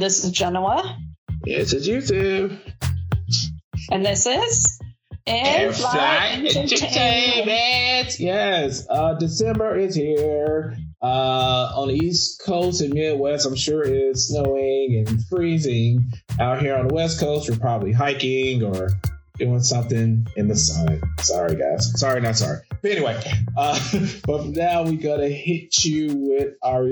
this is Genoa. Yes, it's YouTube. And this is In Flight Entertainment. Yes, uh, December is here. Uh, on the East Coast and Midwest, I'm sure it's snowing and freezing. Out here on the West Coast, we're probably hiking or doing something in the sun. Sorry, guys. Sorry, not sorry. But anyway, uh, but now we gotta hit you with our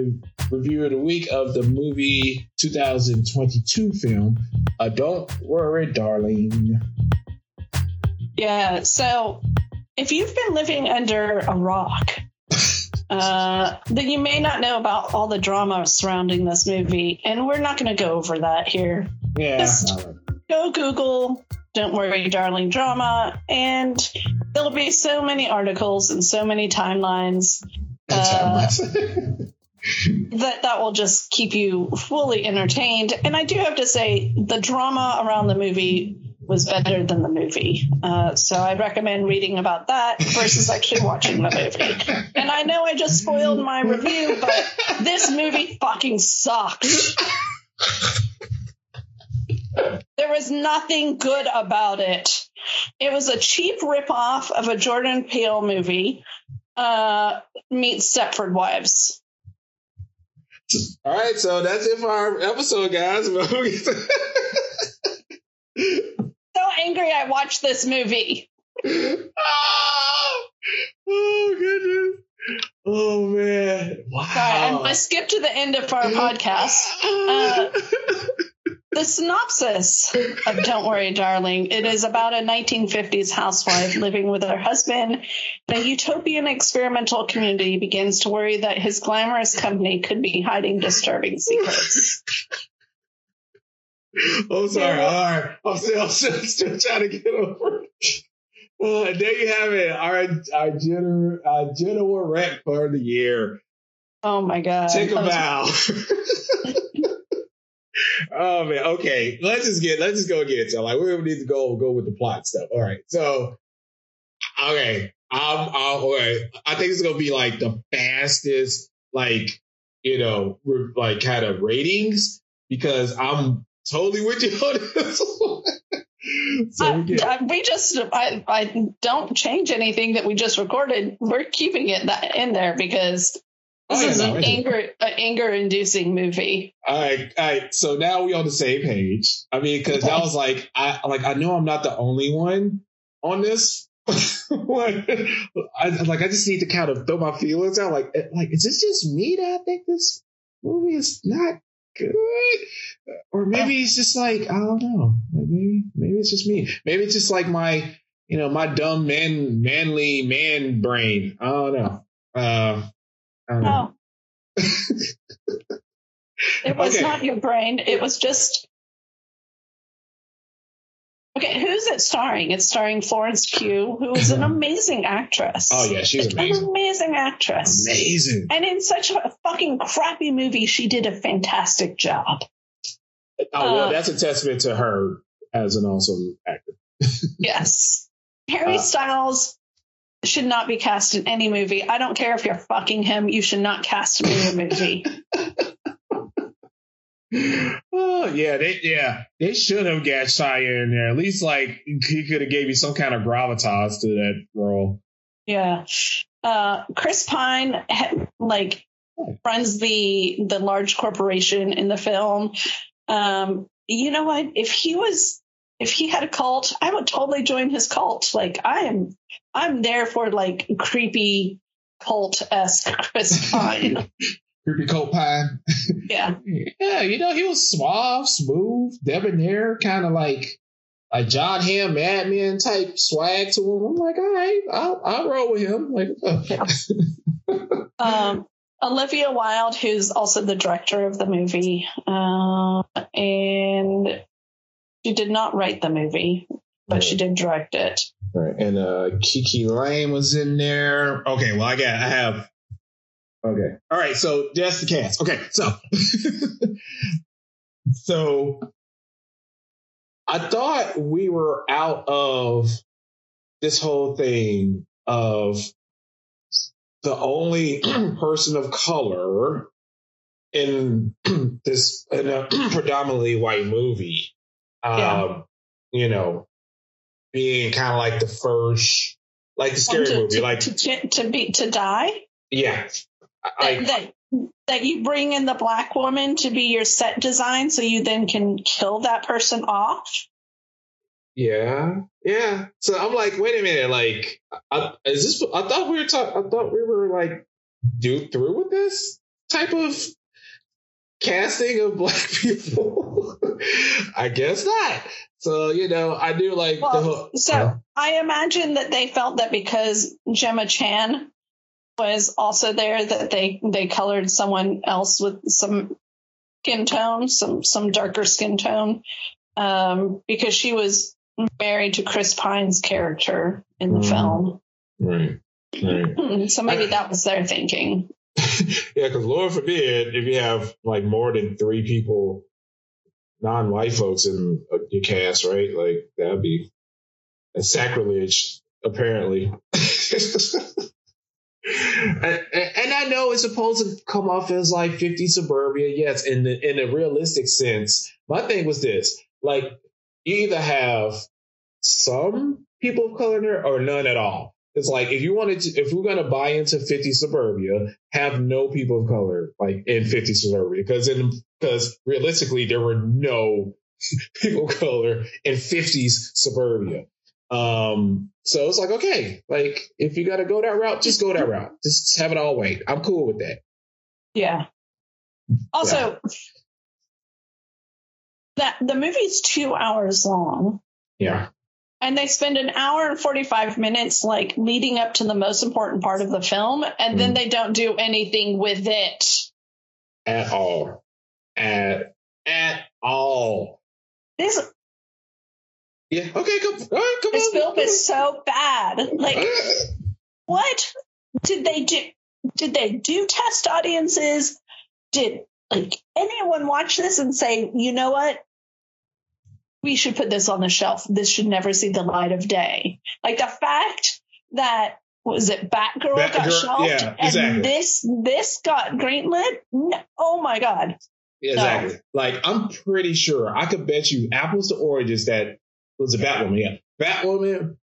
review of the week of the movie 2022 film. Uh, Don't worry, darling. Yeah. So if you've been living under a rock, uh, then you may not know about all the drama surrounding this movie, and we're not going to go over that here. Yeah. Just go Google Don't Worry Darling drama, and there'll be so many articles and so many timelines uh, that that will just keep you fully entertained. And I do have to say, the drama around the movie was better than the movie. Uh, so I'd recommend reading about that versus actually watching the movie. And I know I just spoiled my review, but this movie fucking sucks. There was nothing good about it. It was a cheap ripoff of a Jordan Peele movie. Uh, meets Stepford Wives. All right, so that's it for our episode, guys. So angry I watched this movie. oh, oh goodness. Oh man. Wow. Sorry, I, I skipped to the end of our podcast. Uh, the synopsis of Don't Worry, Darling. It is about a 1950s housewife living with her husband in a utopian experimental community begins to worry that his glamorous company could be hiding disturbing secrets. Oh, sorry. All right. I'm still, I'm still, still trying to get over it. Uh, there you have it. Our, our general, our general rec for the year. Oh my God. Take a That was- bow. oh man. Okay. Let's just get, let's just go get it. So like, we need to go, go with the plot stuff. All right. So, okay. I'm, I'm. I think it's to be like the fastest, like, you know, re- like kind of ratings because I'm totally with you on this so we get, I- I- we just I, I don't change anything that we just recorded. We're keeping it in there because this Oh, is no, an anger an anger inducing movie. All right, all right. So now we on the same page. I mean, because I was like, I like, I know I'm not the only one on this. one. I, like, I just need to kind of throw my feelings out. Like, eh, like, is this just me that I think this movie is not good, or maybe it's just like I don't know. Like maybe, maybe it's just me. Maybe it's just like my, you know, my dumb man, manly man brain. I don't know. Uh, I don't know. No. it was Okay. not your brain. It was just Okay, who's it starring? It's starring Florence Pugh, who is an amazing actress. Oh yeah, she's An amazing. amazing actress. Amazing. And in such a fucking crappy movie, she did a fantastic job. Oh well, Uh, that's a testament to her as an awesome actor. Yes. Harry Uh, Styles should not be cast in any movie. I don't care if you're fucking him, you should not cast him in a movie. oh yeah, they yeah they should have got Shia in there. At least like he could have gave you some kind of gravitas to that role. yeah. Uh, Chris Pine like runs the the large corporation in the film. Um, you know what? If he was if he had a cult, I would totally join his cult. Like I am I'm there for like creepy cult esque Chris Pine. Creepy coat pine. yeah. Yeah, you know he was suave, smooth, debonair, kind of like a Jon Hamm Mad Men type swag to him. I'm like, all right, I'll I'll roll with him. Like, um, Olivia Wilde, who's also the director of the movie, uh, and she did not write the movie, but she did direct it. Right. And uh KiKi Layne was in there. Okay, well I got I have Okay. All right, so that's the cast. Okay, so so I thought we were out of this whole thing of the only person of color in this in a predominantly white movie, um, yeah. you know, being kind of like the first, like the scary to, movie, to, like to, to be to die. Yeah, that, that that you bring in the black woman to be your set design, so you then can kill that person off. Yeah, yeah. So I'm like, wait a minute, like, I, is this? I thought we were talking. I thought we were like, do through with this type of casting of black people? I guess not. So, you know, I do like well, the whole, So uh, I imagine that they felt that because Gemma Chan was also there that they they colored someone else with some skin tone, some some darker skin tone. Um, because she was married to Chris Pine's character in the mm, film. Right. Right. So maybe I, that was their thinking. yeah, because Lord forbid if you have like more than three people, non-white folks in uh, your cast, right? Like that'd be a sacrilege, apparently. and, and, I know it's supposed to come off as like 50 suburbia. Yes, in the in a realistic sense. My thing was this: like you either have some people of color in there or none at all. It's like if you wanted to, if we're going to buy into 50 suburbia, have no people of color like in 50 suburbia because in because realistically there were no people of color in 50s suburbia. Um, so it's like okay, like if you got to go that route, just go that route. Just have it all white. I'm cool with that. Yeah. Also, yeah. that the movie's two hours long. Yeah and they spend an hour and 45 minutes like leading up to the most important part of the film and mm. then they don't do anything with it. At all. At at all. This yeah okay come, all right, come this on, film is so bad. Like what? Did they do did they do test audiences? Did like anyone watch this and say you know what we should put this on the shelf. This should never see the light of day. Like the fact that was it Batgirl, Batgirl got shelved yeah, exactly. and this this got greenlit. No, oh my god! exactly. No. Like I'm pretty sure I could bet you apples to oranges that was a Batwoman. Yeah, Batwoman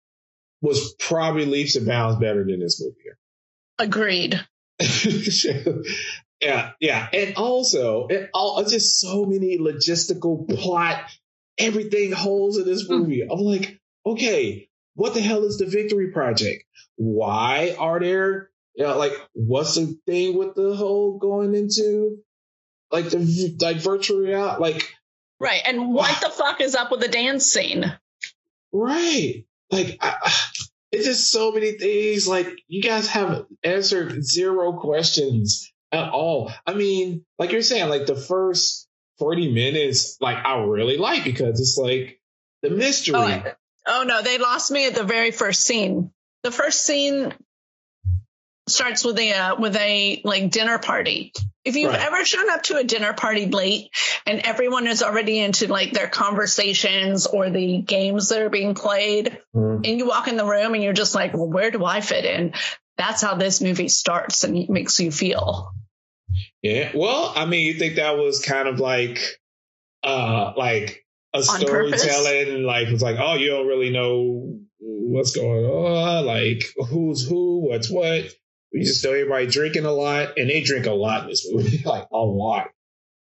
was probably leaps and bounds better than this movie. here. Agreed. yeah, yeah, and also it all just so many logistical plot everything holes in this hmm. movie. I'm like, okay, what the hell is the Victory Project? Why are there, you know, like, what's the thing with the whole going into like the like virtual reality? Like, right. And what the fuck is up with the dance scene? Right. Like, I, it's just so many things. Like, you guys have answered zero questions at all. I mean, like you're saying, like the first 40 minutes, like I really like because it's like the mystery. Oh, oh, no, they lost me at the very first scene. The first scene starts with a uh, with a like dinner party. If you've right. ever shown up to a dinner party late and everyone is already into like their conversations or the games that are being played, mm. and you walk in the room and you're just like, well, where do I fit in? That's how this movie starts and makes you feel. Yeah. Well, I mean, you think that was kind of like, uh, like a storytelling, like it's like, oh, you don't really know what's going on, like who's who, what's what. You just know everybody drinking a lot, and they drink a lot in this movie, like a lot.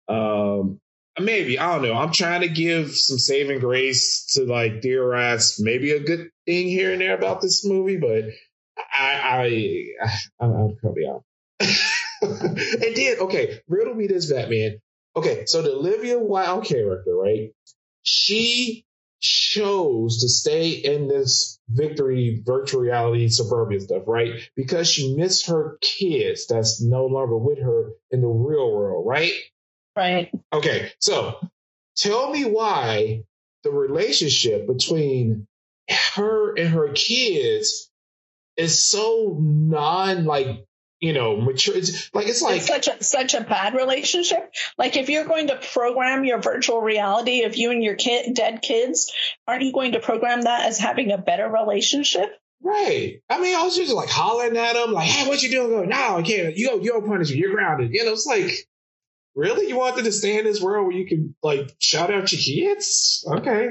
Um, maybe I don't know. I'm trying to give some saving grace to like theorize maybe a good thing here and there about this movie, but I I I I'm probably out. and then, okay, riddle me this, Batman. Okay, so the Olivia Wilde character, right? She chose to stay in this victory virtual reality suburbia stuff, right? Because she missed her kids that's no longer with her in the real world, right? Right. Okay, so tell me why the relationship between her and her kids is so non like you know, mature. It's like it's like it's such a such a bad relationship. Like if you're going to program your virtual reality of you and your kid dead kids, aren't you going to program that as having a better relationship? Right. I mean, I was just like hollering at him, like, "Hey, what you doing?" Go, no, I can't. You go, you're punishment. You're grounded. You know, it's like, really? You wanted to stay in this world where you can like shout out your kids? Okay,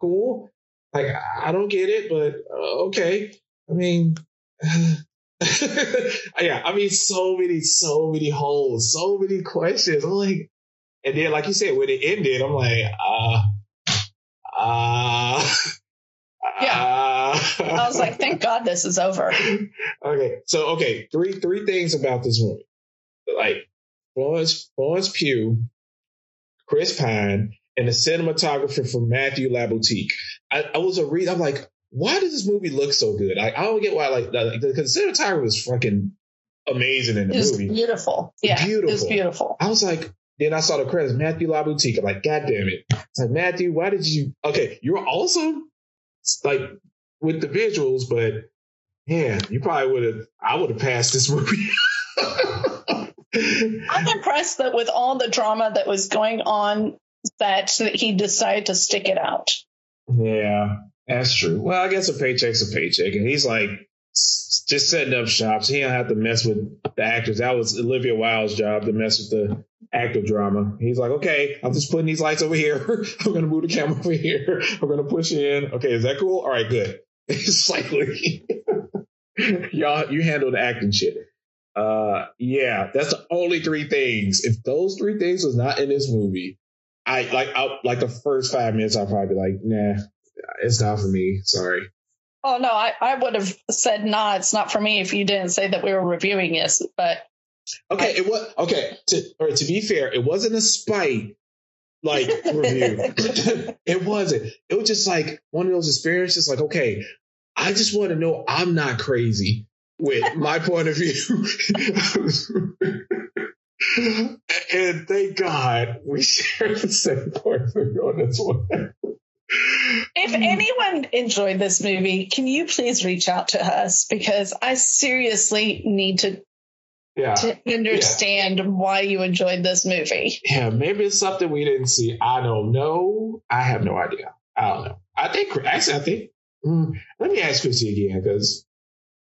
cool. Like I don't get it, but uh, okay. I mean, yeah, I mean, so many, so many holes, so many questions. I'm like, and then like you said, when it ended, I'm like, uh, uh. Yeah. Uh, I was like, thank God this is over. Okay. So, okay. Three, three things about this movie. Like Florence, Florence Pugh, Chris Pine, and the cinematographer from Matthew Libatique. I, I was a read. I'm like, why does this movie look so good? I, I don't get why. Like, like the, cinematography was fucking amazing in the it movie. Beautiful. Yeah. Beautiful. It was beautiful. I was like, then I saw the credits, Matthew Libatique. I'm like, God damn it. It's like, Matthew, why did you? Okay, you're awesome, like with the visuals, but yeah, you probably would have. I would have passed this movie. I'm impressed that with all the drama that was going on, that he decided to stick it out. Yeah, that's true. Well, I guess a paycheck's a paycheck, and he's like just setting up shops. He don't have to mess with the actors. That was Olivia Wilde's job to mess with the actor drama. He's like, okay, I'm just putting these lights over here. I'm gonna move the camera over here. I'm gonna push in. Okay, is that cool? All right, good. It's like y'all, you handle the acting shit. Uh, yeah, that's the only three things. If those three things was not in this movie, I like, I, like the first five minutes, I'd probably be like, nah, it's not for me. Sorry. Oh no, I, I would have said nah, it's not for me if you didn't say that we were reviewing this. But okay, I, it was okay. To or to be fair, it wasn't a spite like review. it wasn't. It was just like one of those experiences. Like, okay, I just want to know I'm not crazy with my point of view. and thank God we share the same point of view on this one. If anyone enjoyed this movie, can you please reach out to us because I seriously need to yeah. to understand yeah. why you enjoyed this movie. Yeah, maybe it's something we didn't see. I don't know. I have no idea. I don't know. I think actually, I think. Mm, let me ask Chrissy again because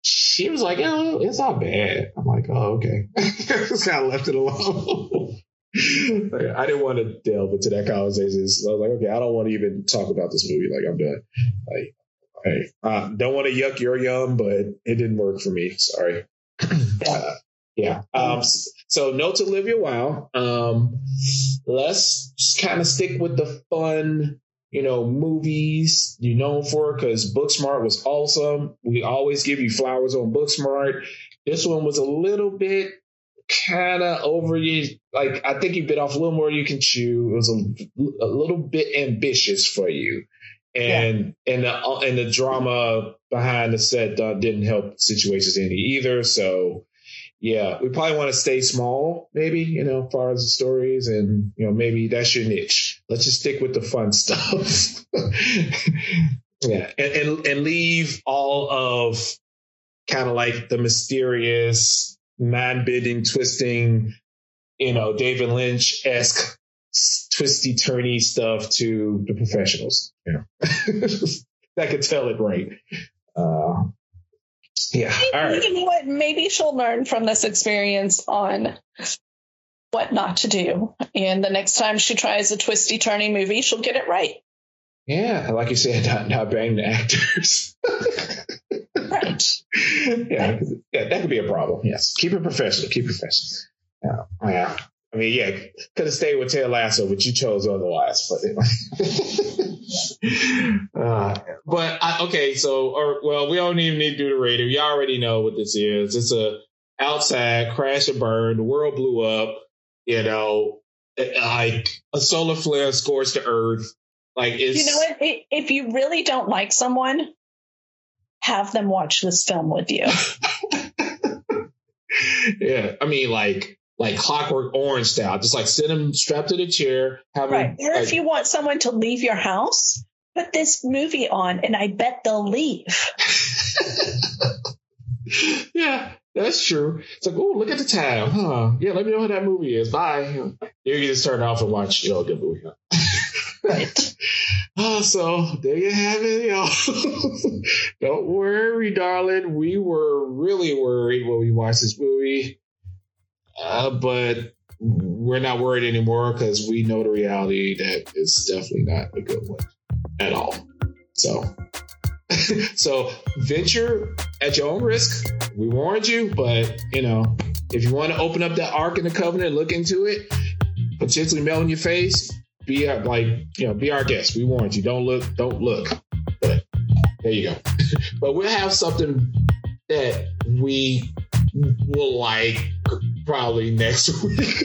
she was like, "Oh, it's not bad." I'm like, "Oh, okay." Just kind of left it alone. I didn't want to delve into that conversation. So I was like, okay, I don't want to even talk about this movie. Like, I'm done. Like, hey, I don't want to yuck your yum, but it didn't work for me. Sorry. Uh, yeah. Um, so no to Olivia Wilde. Um, let's kind of stick with the fun, you know, movies you know for because Booksmart was awesome. We always give you flowers on Booksmart. This one was a little bit kind of over. Like I think you bit off a little more you can chew. It was a, a little bit ambitious for you, and yeah. and the and the drama behind the set uh, didn't help situations any either. So yeah, we probably want to stay small, maybe you know, far as the stories, and you know, maybe that's your niche. Let's just stick with the fun stuff. yeah, and, and and leave all of kind of like the mysterious man bending, twisting, you know, David Lynch esque twisty turny stuff to the professionals. Yeah. that could tell it right. Uh, yeah. All right. You know what? Maybe she'll learn from this experience on what not to do. And the next time she tries a twisty turny movie, she'll get it right. Yeah. Like you said, not, not bang the actors. right. yeah, yeah, that could be a problem. Yes, keep it professional. Keep it professional. Yeah, yeah. I mean, yeah, could have stayed with Ted Lasso, but you chose otherwise. But, uh, but I, okay, so or well, we don't even need to do the rating. You already know what this is. It's a outside crash and burn. The world blew up. You know, like a solar flare scores the earth. Like it's, you know what? If you really don't like someone, have them watch this film with you. yeah, I mean, like like Clockwork Orange style, just like sit them strapped to the chair. Have right. Them, or like, if you want someone to leave your house, put this movie on, and I bet they'll leave. yeah, that's true. It's like, oh, look at the time, huh? Yeah, let me know how that movie is. Bye. You can just turn off and watch, you know, a good movie. right. Oh, so there you have it, y'all. Don't worry, darling. We were really worried when we watched this movie. Uh, but we're not worried anymore because we know the reality that it's definitely not a good one at all. So, so venture at your own risk. We warned you, but you know, if you want to open up that Ark in the Covenant, look into it, potentially melt in your face, be our, like, you know, be our guest. We warned you. Don't look, don't look. But there you go. but we'll have something that we will like probably next week.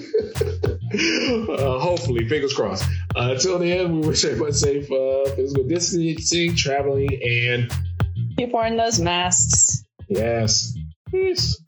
uh, hopefully, fingers crossed. Uh, until then, we wish everyone safe uh, physical distancing, traveling, and keep wearing those masks. Yes. Peace.